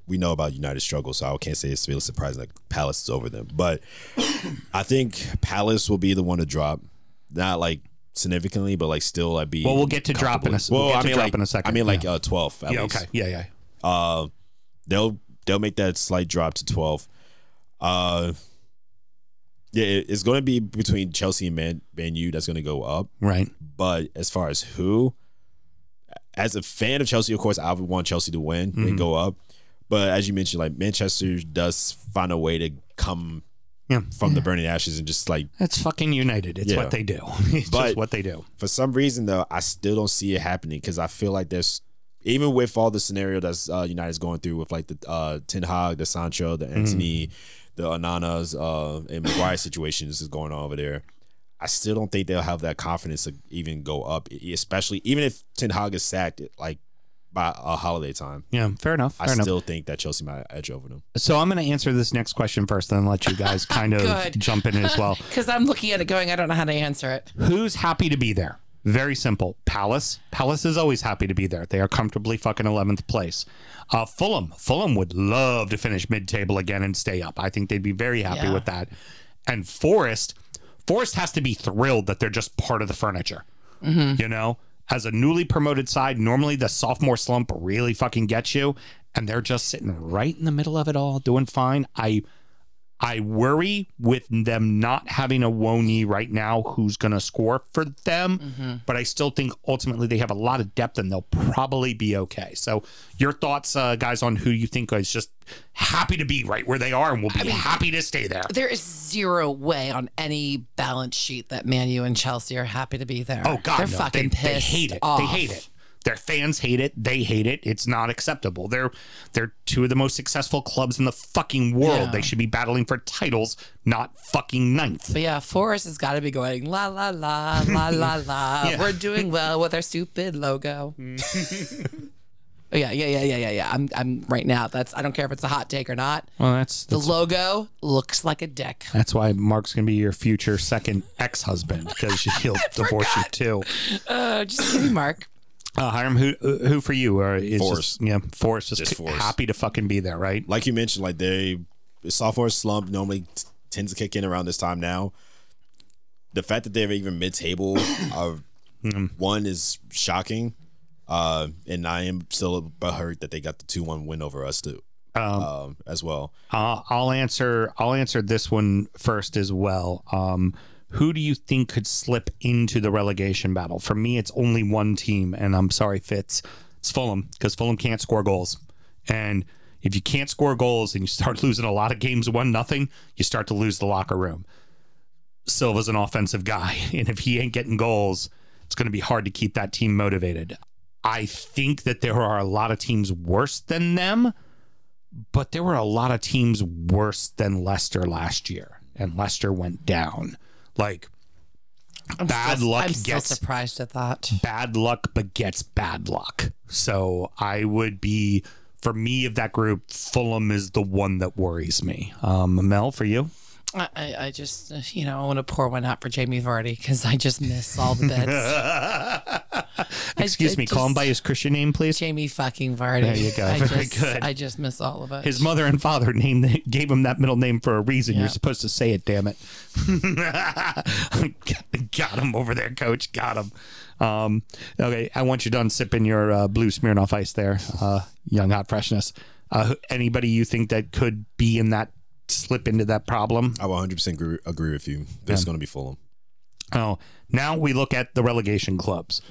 we know about United struggle, so I can't say it's really surprising that Palace is over them. But I think Palace will be the one to drop, not like significantly, but like still like be. Well, we'll get to drop in a Well, we'll I to mean, drop like, in a second. I mean, like Yeah. uh, 12 at yeah. least. Okay. Yeah. Yeah. Uh, they'll they'll make that slight drop to 12. Uh, yeah, it- it's going to be between Chelsea and Man, Man U that's going to go up. Right. But as far as who, as a fan of Chelsea, of course, I would want Chelsea to win Mm-hmm. and go up. But as you mentioned, like Manchester does find a way to come Yeah. from the burning ashes and just like It's fucking United. It's Yeah. what they do. It's But- just what they do. for some reason though, I still don't see it happening because I feel like there's even with all the scenario that's uh, United's going through with like the uh, Ten Hag, the Sancho, the Antony, the Ananas, uh, and Maguire situations is going on over there. I still don't think they'll have that confidence to even go up, especially even if Ten Hag is sacked like by a holiday time. Yeah. Fair enough. Fair I enough. still think that Chelsea might edge over them. so I'm going to answer this next question first, then let you guys kind of jump in as well. Because I'm looking at it going, I don't know how to answer it. Who's happy to be there? Very simple. Palace. Palace is always happy to be there. They are comfortably fucking 11th place. Uh, Fulham. Fulham would love to finish mid table again and stay up. I think they'd be very happy Yeah. with that. And Forest. Forest has to be thrilled that they're just part of the furniture. You know, as a newly promoted side, normally the sophomore slump really fucking gets you, and they're just sitting right in the middle of it all, doing fine. I I worry with them not having Awoniyi right now who's going to score for them, but I still think ultimately they have a lot of depth and they'll probably be okay. So, your thoughts, uh, guys, on who you think is just happy to be right where they are and will be happy to stay there? There is zero way on any balance sheet that Manu and Chelsea are happy to be there. Oh God, they're no. fucking they, pissed They hate it. off. They hate it. Their fans hate it. They hate it. It's not acceptable. They're they're two of the most successful clubs in the fucking world. Yeah. They should be battling for titles, not fucking ninth. But yeah, Forest has got to be going la la la la la la. Yeah. We're doing well with our stupid logo. Yeah, yeah, yeah, yeah, yeah, yeah. I'm, I'm right now. That's I don't care if it's a hot take or not. Well, that's The logo looks like a dick. that's why Mark's gonna be your future second ex husband because he'll divorce you too. Uh, just give me Mark. Uh, Hiram, who who for you? Or is Forest. Just, yeah, Forest just, Just Forest. happy to fucking be there, right? like you mentioned, like they sophomore slump normally t- tends to kick in around this time now. The fact that they're even mid table, uh, one is shocking, uh, and I am still hurt that they got the two one win over us too, um, as well. Uh, I'll answer. I'll answer this one first as well. Um, who do you think could slip into the relegation battle? For me, it's only one team, and I'm sorry, Fitz. It's Fulham because Fulham can't score goals, and if you can't score goals and you start losing a lot of games one nothing, you start to lose the locker room. Silva's an offensive guy, and if he ain't getting goals, it's going to be hard to keep that team motivated. I think that there are a lot of teams worse than them but there were a lot of teams worse than Leicester last year, and Leicester went down. Like bad Still- luck I'm gets surprised at that. bad luck begets bad luck. So I would be for me of that group, Fulham is the one that worries me. Um, Mel, for you, I, I, just, you know, I want to pour one out for Jamie Vardy because I just miss all the bits. excuse I me, call him by his Christian name, please. Jamie fucking Vardy. There you go. I Very just, good. I just miss all of it. His mother and father named gave him that middle name for a reason. Yeah. You're supposed to say it, damn it. Got him over there, coach. Got him. Um, okay, I want you done sipping your uh, blue Smirnoff Ice there, uh, young hot freshness. Uh, anybody you think that could be in that slip into that problem? I will 100 percent agree, agree with you. This is going to be Fulham. Oh, now we look at the relegation clubs: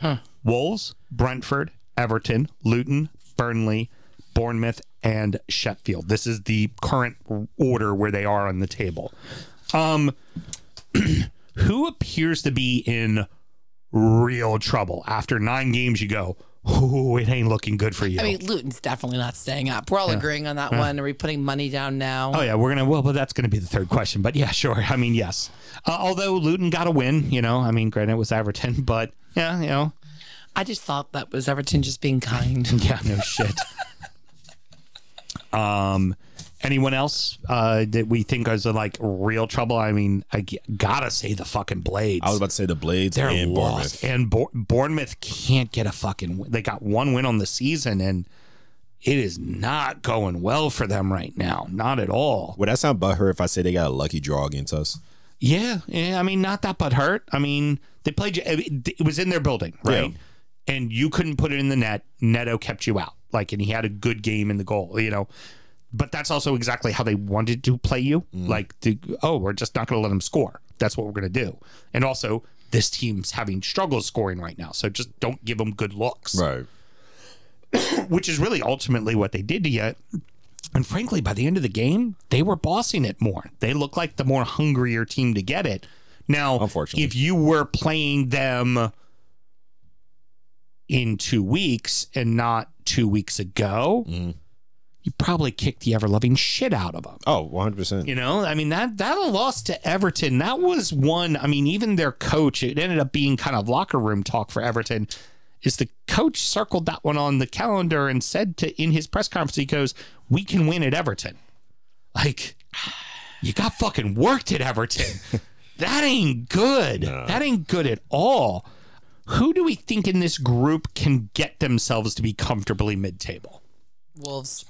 Wolves, Brentford, Everton, Luton, Burnley, Bournemouth, and Sheffield. This is the current order where they are on the table. Um, who appears to be in real trouble after nine games? You go, oh, it ain't looking good for you. I mean, Luton's definitely not staying up. We're all agreeing on that one. Are we putting money down now? Oh yeah, we're gonna. Well, but that's gonna be the third question. But yeah, sure. I mean, yes. Uh, although Luton got a win, you know. I mean, granted it was Everton, but yeah, you know. I just thought that was Everton just being kind. Yeah, no shit. um, anyone else uh, that we think is in like real trouble? I mean, I g- gotta say the fucking Blades. I was about to say the Blades They're and lost, Bournemouth. and Bour- Bournemouth can't get a fucking. Win. They got one win on the season, and it is not going well for them right now. Not at all. Would that sound butthurt if I say they got a lucky draw against us? Yeah, yeah. I mean, not that, but hurt. I mean, they played. It it was in their building, right? Yeah. And you couldn't put it in the net. Neto kept you out. Like, and he had a good game in the goal. You know, but that's also exactly how they wanted to play you. Mm. Like, to, oh, we're just not going to let them score. That's what we're going to do. And also, this team's having struggles scoring right now. So just don't give them good looks Right. which is really ultimately what they did to you. And frankly, by the end of the game, they were bossing it more. They looked like the more hungrier team to get it. Now, Unfortunately. if you were playing them in two weeks and not two weeks ago, mm. You probably kicked the ever loving shit out of them. Oh, 100 percent. You know, I mean that that loss to Everton, that was one. I mean, even their coach, it ended up being kind of locker room talk for Everton. Is the coach circled that one on the calendar and said to in his press conference, he goes, "We can win at Everton." Like, you got fucking worked at Everton. that ain't good. That ain't good at all. Who do we think in this group can get themselves to be comfortably mid-table? Wolves.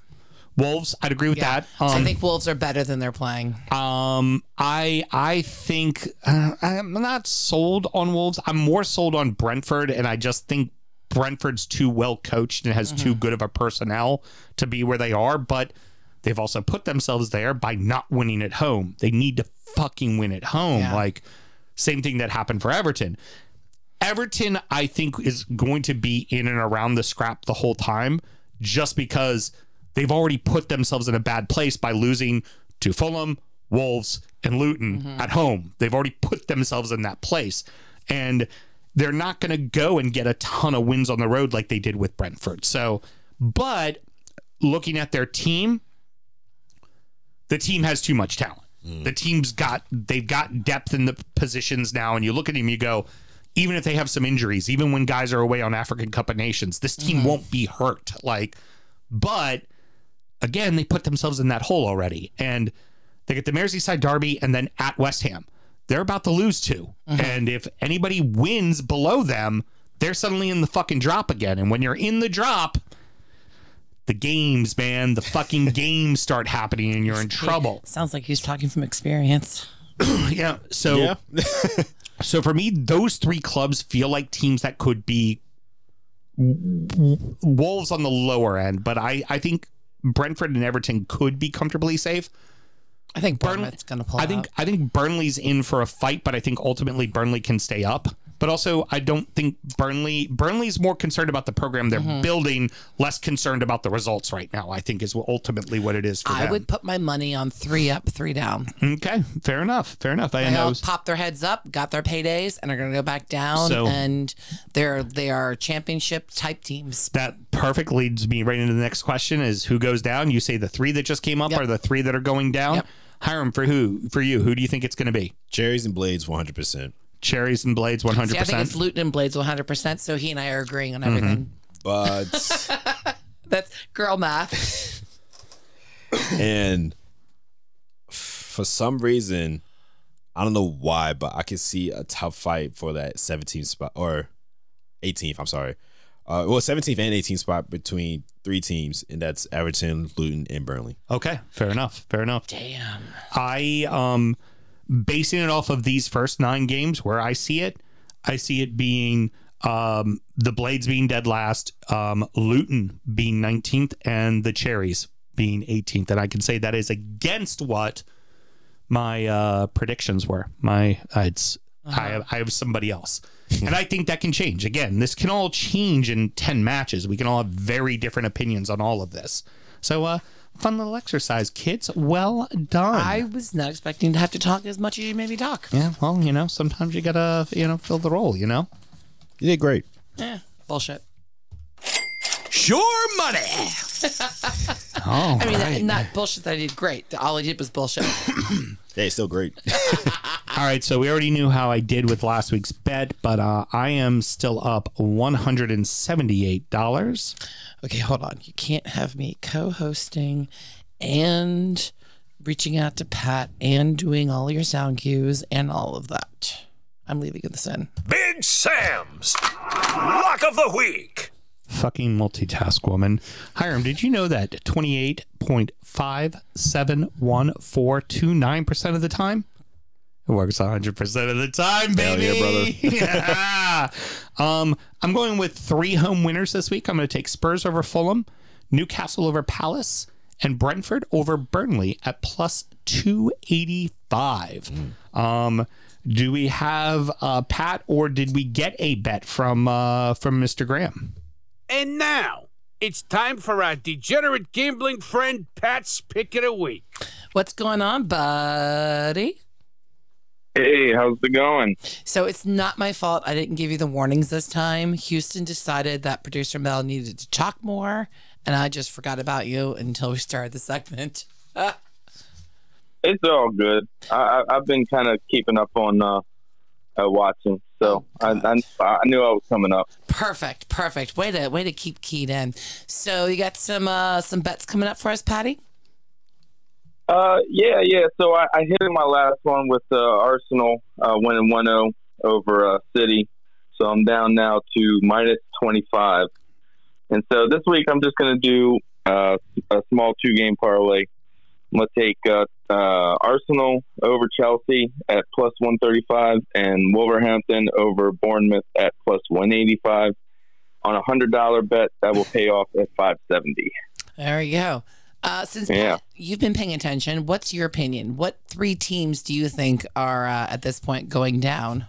Wolves, I'd agree with Yeah. that. I Um, think Wolves are better than they're playing. Um, I I think uh, I'm not sold on Wolves. I'm more sold on Brentford, and I just think Brentford's too well coached and has too good of a personnel to be where they are. But they've also put themselves there by not winning at home. They need to fucking win at home. Yeah. Like same thing that happened for Everton. Everton, I think, is going to be in and around the scrap the whole time just because they've already put themselves in a bad place by losing to Fulham, Wolves, and Luton mm-hmm. at home. They've already put themselves in that place. And they're not going to go and get a ton of wins on the road like they did with Brentford. So, but looking at their team, the team has too much talent. Mm. The team's got they've got depth in the positions now, and you look at them, you go, even if they have some injuries, even when guys are away on African Cup of Nations, this team mm-hmm. won't be hurt. Like, but again, they put themselves in that hole already, and they get the Merseyside derby, and then at West Ham, they're about to lose to, mm-hmm. and if anybody wins below them, they're suddenly in the fucking drop again, and when you're in the drop. The games, man, the fucking games start happening and you're in trouble. Sounds like he's talking from experience. Yeah. So Yeah. so for me, those three clubs feel like teams that could be Wolves on the lower end, but I, I think Brentford and Everton could be comfortably safe. I think Burnley- Bournemouth's going to pull I think out. I think Burnley's in for a fight, but I think ultimately Burnley can stay up. But also, I don't think Burnley Burnley's more concerned about the program they're Mm-hmm. building, less concerned about the results right now. I think is ultimately what it is for I them. would put my money on three up, three down. Okay, fair enough. Fair enough. I They know. all pop their heads up, got their paydays, and are going to go back down. So- and they're they are championship type teams. that perfect leads me right into the next question is who goes down you say the three that just came up Yep. are the three that are going down Yep. hiram for who for you who do you think it's going to be Cherries and blades, one hundred percent. Cherries and blades 100% See, I think it's Luton and Blades 100%. So he and I are agreeing Mm-hmm. on everything. But That's girl math. and for some reason, I don't know why, but I can see a tough fight for that 17th spot or 18th. I'm sorry. Uh, well, 17th and 18th spot between three teams, and that's Everton, Luton, and Burnley. okay fair enough fair enough Damn. i um basing it off of these first nine games where i see it i see it being um the blades being dead last um luton being 19th and the cherries being 18th and i can say that is against what my uh predictions were. My uh, it's I have, I have somebody else. And i think that can change. Again this can all change in 10 matches. We can all have very different opinions on all of this. So uh fun little exercise kids well done I was not expecting to have to talk as much as you made me talk. yeah well you know sometimes you gotta you know fill the role you know You did great. Yeah, bullshit. Sure money. oh I mean, not bullshit that I did great. All I did was bullshit. Yeah, it's still great. all right so we already knew how i did with last week's bet but uh i am still up $178 okay, hold on. You can't have me co hosting and reaching out to Pat and doing all your sound cues and all of that. I'm leaving this in. Big Sam's Lock of the Week. Fucking multitask woman. Hiram, did you know that 28.571429% of the time it works 100% of the time, Hell baby. yeah, Yeah. um, I'm going with three home winners this week. I'm going to take Spurs over Fulham, Newcastle over Palace, and Brentford over Burnley at plus 285. Um, do we have uh, Pat or did we get a bet from uh, from Mr. Graham? And now it's time for our degenerate gambling friend Pat's pick of the week. What's going on, buddy? Hey, how's it going? So it's not my fault. I didn't give you the warnings this time. Houston decided that producer Mel needed to talk more, and I just forgot about you until we started the segment. It's all good. I, I, I've been kind of keeping up on uh, uh, watching, so I, I, I knew I was coming up. Perfect, perfect. Way to way to keep keyed in. So you got some uh, some bets coming up for us, Patty? Uh, yeah, yeah. So I, I hit in my last one with uh, Arsenal uh, winning 1-0 over uh, City. So I'm down now to minus 25. And so this week I'm just going to do uh, a small two-game parlay. I'm going to take uh, uh, Arsenal over Chelsea at plus 135 and Wolverhampton over Bournemouth at plus 185 on a $100 bet that will pay off at 570. There you go. Uh, since Yeah. Pat, you've been paying attention, what's your opinion? What three teams do you think are uh, at this point going down?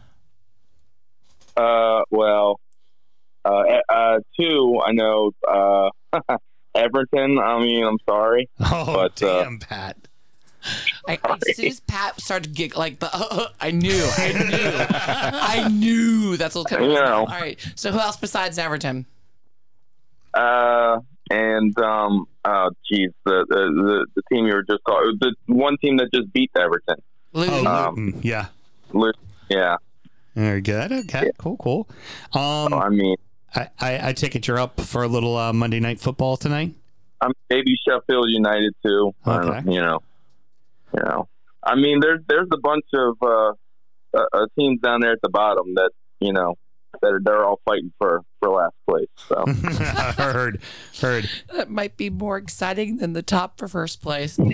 Uh, well, uh, uh, two, I know, uh, Everton. I mean, I'm sorry. Oh, But, uh, damn, Pat. I, as soon as Pat started to gig like the, I knew, I knew, I knew that's what coming. You know. All right. So who else besides Everton? Uh, and um, oh, geez, the, the the the team you were just called, the one team that just beat Everton. Luton. Oh, Um, yeah. Lu- Yeah, Very good. Okay, cool, cool. Um, I mean, I, I, I take it you're up for a little uh, Monday night football tonight. I'm maybe Sheffield United too. I don't- Okay. you know, you know, I mean, there's there's a bunch of uh, uh, uh, teams down there at the bottom that you know that are, they're all fighting for for last place. So heard, heard. That might be more exciting than the top for first place. All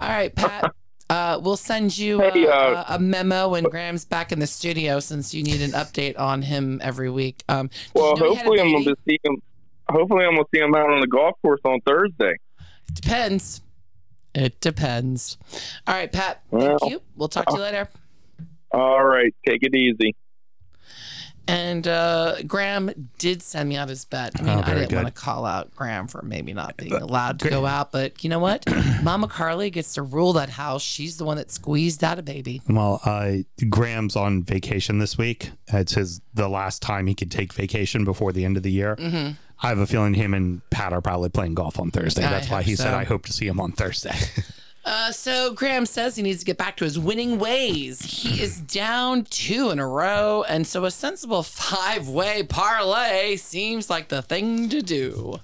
right, Pat. Uh, we'll send you uh, Hey, uh, a memo when Graham's back in the studio since you need an update on him every week. Um, well, you know he had a hopefully I'm gonna see him. Hopefully I'm gonna see him out on the golf course on Thursday. Depends. It depends. All right, Pat. Thank you. We'll talk to you uh, later. All right, take it easy. And uh, Graham did send me out his bet. I mean, Oh, I didn't want to call out Graham for maybe not being allowed to go out, but you know what? Mama Carly gets to rule that house. She's the one that squeezed out a baby. Well, uh, Graham's on vacation this week. It's his the last time he could take vacation before the end of the year. Mm-hmm. I have a feeling him and Pat are probably playing golf on Thursday. I That's why hope he said. I hope to see him on Thursday. Uh, so Graham says he needs to get back to his winning ways. He is down two in a row, and so a sensible five-way parlay seems like the thing to do.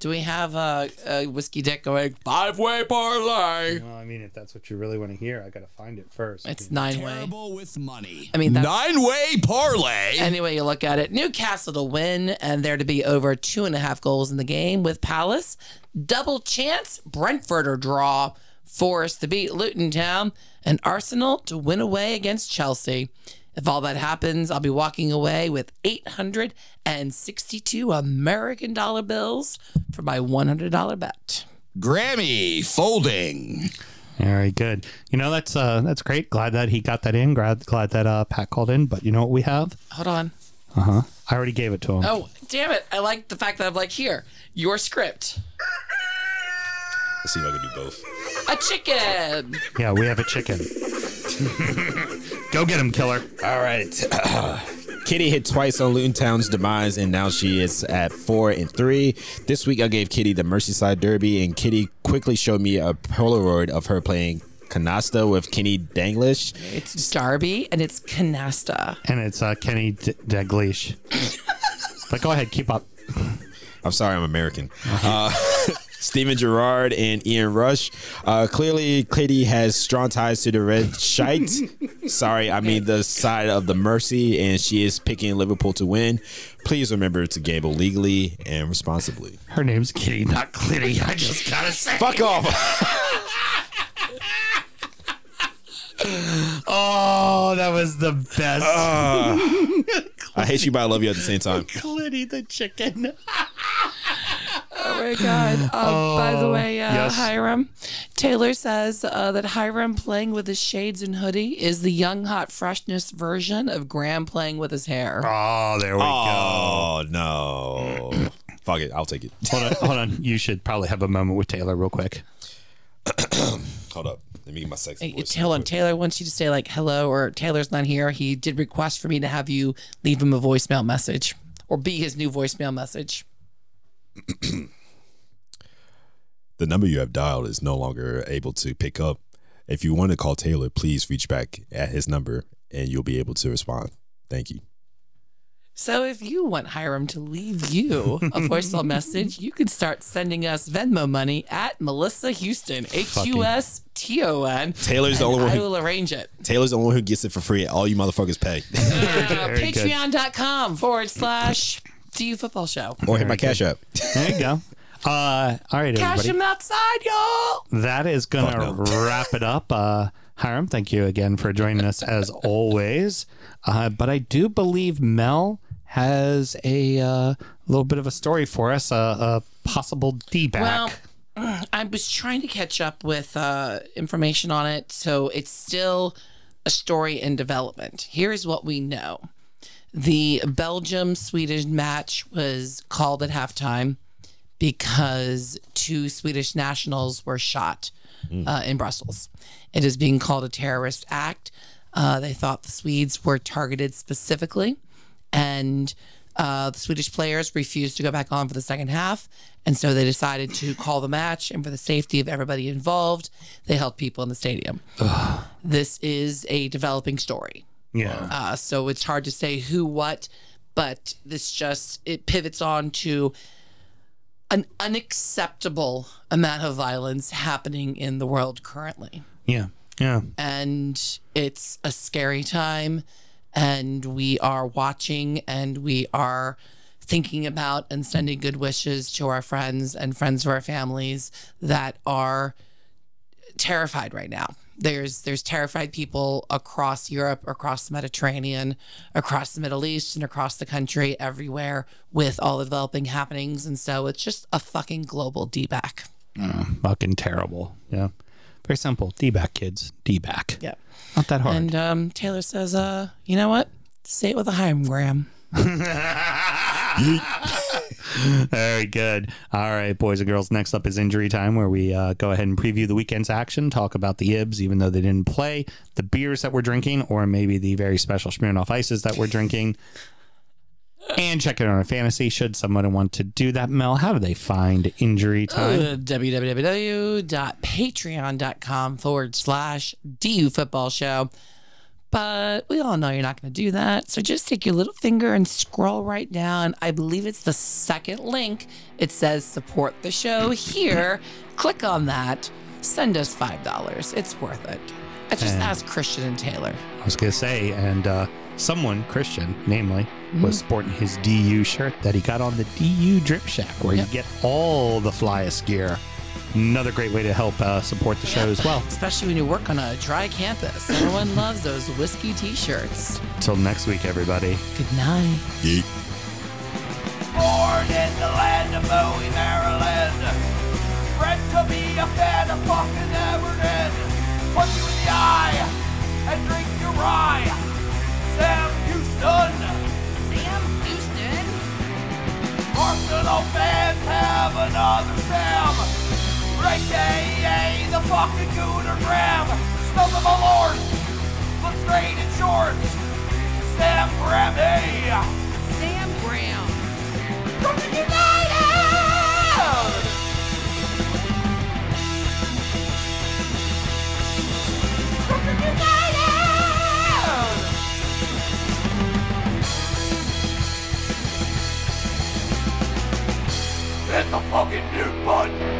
Do we have a, a whiskey dick going five-way parlay? well, I mean, if that's what you really want to hear, I got to find it first. It's nine-way. Terrible with money. I mean, that's- nine way parlay. Any way you look at it, Newcastle to win and there to be over two and a half goals in the game with Palace. Double chance, Brentford or draw, Forest to beat Luton Town, and Arsenal to win away against Chelsea. If all that happens, I'll be walking away with 862 American dollar bills for my $100 bet. Grammy folding. Very good. You know that's uh that's great. Glad that he got that in. Glad glad that uh Pat called in. But you know what we have? Hold on. Uh huh. I already gave it to him. Oh, damn it. I like the fact that I'm like, here, your script. Let's see if I can do both. A chicken. Yeah, we have a chicken. Go get him, killer. All right. Kitty hit twice on Luton Town's demise, and now she is at four and three. This week, I gave Kitty the Merseyside Derby, and Kitty quickly showed me a Polaroid of her playing canasta with Kenny Danglish. It's Darby and it's Canasta. And it's uh, Kenny D- Dalglish. but go ahead, keep up. I'm sorry, I'm American. Uh, Steven Gerrard and Ian Rush. Uh, clearly, Kitty has strong ties to the Red Shite. sorry, I mean the side of the Mersey, and she is picking Liverpool to win. Please remember to gamble legally and responsibly. Her name's Kitty, not Clitty. I just gotta say. Fuck off. Oh, that was the best. I hate you, but I love you at the same time. Clitty the chicken. Oh my God. Um, by the way, uh, yes. Hiram, Taylor says uh, that Hiram playing with his shades and hoodie is the young, hot freshness version of Graham playing with his hair. Oh, there we go. Oh no. Fuck it, I'll take it. Hold on, hold on. You should probably have a moment with Taylor real quick. Hold up. Let me get my sexy Hey, voice. Hold on, Taylor wants you to say like hello or Taylor's not here. He did request for me to have you leave him a voicemail message or be his new voicemail message. The number you have dialed is no longer able to pick up. If you want to call Taylor, please reach back at his number and you'll be able to respond. Thank you. So if you want Hiram to leave you a voicemail message, you can start sending us Venmo money at Melissa Houston, H U S T O N. Taylor's the only one I who- will arrange it. Taylor's the only one who gets it for free. All you motherfuckers pay. Uh, Very good. Patreon.com forward slash DU Football Show. or hit my cash app. There you go. Uh, all right, Cash everybody. him outside, y'all. That is going to Fuck no. wrap it up. Uh, Hiram, thank you again for joining us as always. Uh, but I do believe Mel has a uh, little bit of a story for us, uh, a possible D back. Well, I was trying to catch up with uh, information on it, so it's still a story in development. Here's what we know: the Belgium Swedish match was called at halftime because two Swedish nationals were shot uh, in Brussels. It is being called a terrorist act. Uh, they thought the Swedes were targeted specifically, and uh, the Swedish players refused to go back on for the second half. And so they decided to call the match, and for the safety of everybody involved, they held people in the stadium. This is a developing story. Yeah. Uh, so it's hard to say who, what, but this just it pivots on to an unacceptable amount of violence happening in the world currently, Yeah. Yeah. and it's a scary time. And we are watching, and we are thinking about and sending good wishes to our friends and friends of our families that are terrified right now. There's there's terrified people across Europe, across the Mediterranean, across the Middle East, and across the country, everywhere with all the developing happenings. And so it's just a fucking global D back. Fucking terrible. Yeah. Very simple. D back, kids. D back. Yeah. Not that hard. And um, Taylor says, uh, you know what? Say it with a Heimgram. Very good. All right, boys and girls. Next up is injury time, where we uh, go ahead and preview the weekend's action, talk about the Ibs, even though they didn't play, the beers that we're drinking, or maybe the very special Smirnoff ices that we're drinking, and check it on our fantasy. Should someone want to do that, Mel, how do they find injury time? Uh, www.patreon.com forward slash DU football show. But we all know you're not going to do that. So just take your little finger and scroll right down. I believe it's the second link. It says support the show here. Click on that. Send us $5. It's worth it. I just And- asked Christian and Taylor. I was gonna say, and uh, someone Christian, namely, was sporting his DU shirt that he got on the DU Drip Shack, where Yep. you get all the flyest gear. Another great way to help uh, support the show as well. Especially when you work on a dry campus. Everyone loves those whiskey t shirts. Until next week, everybody. Good night. Yeet. Born in the land of Bowie, Maryland. Bred to be a fan of fucking Everton. Punch you in the eye and drink your rye. Sam Houston. Sam Houston. Arsenal fans have another Sam. Right A, the fucking Gooner Graham. Stuff of my lord. Look straight in shorts. Sam Grammy. Sam Brown. Brooklyn United! Brooklyn United! Hit the fucking mute button!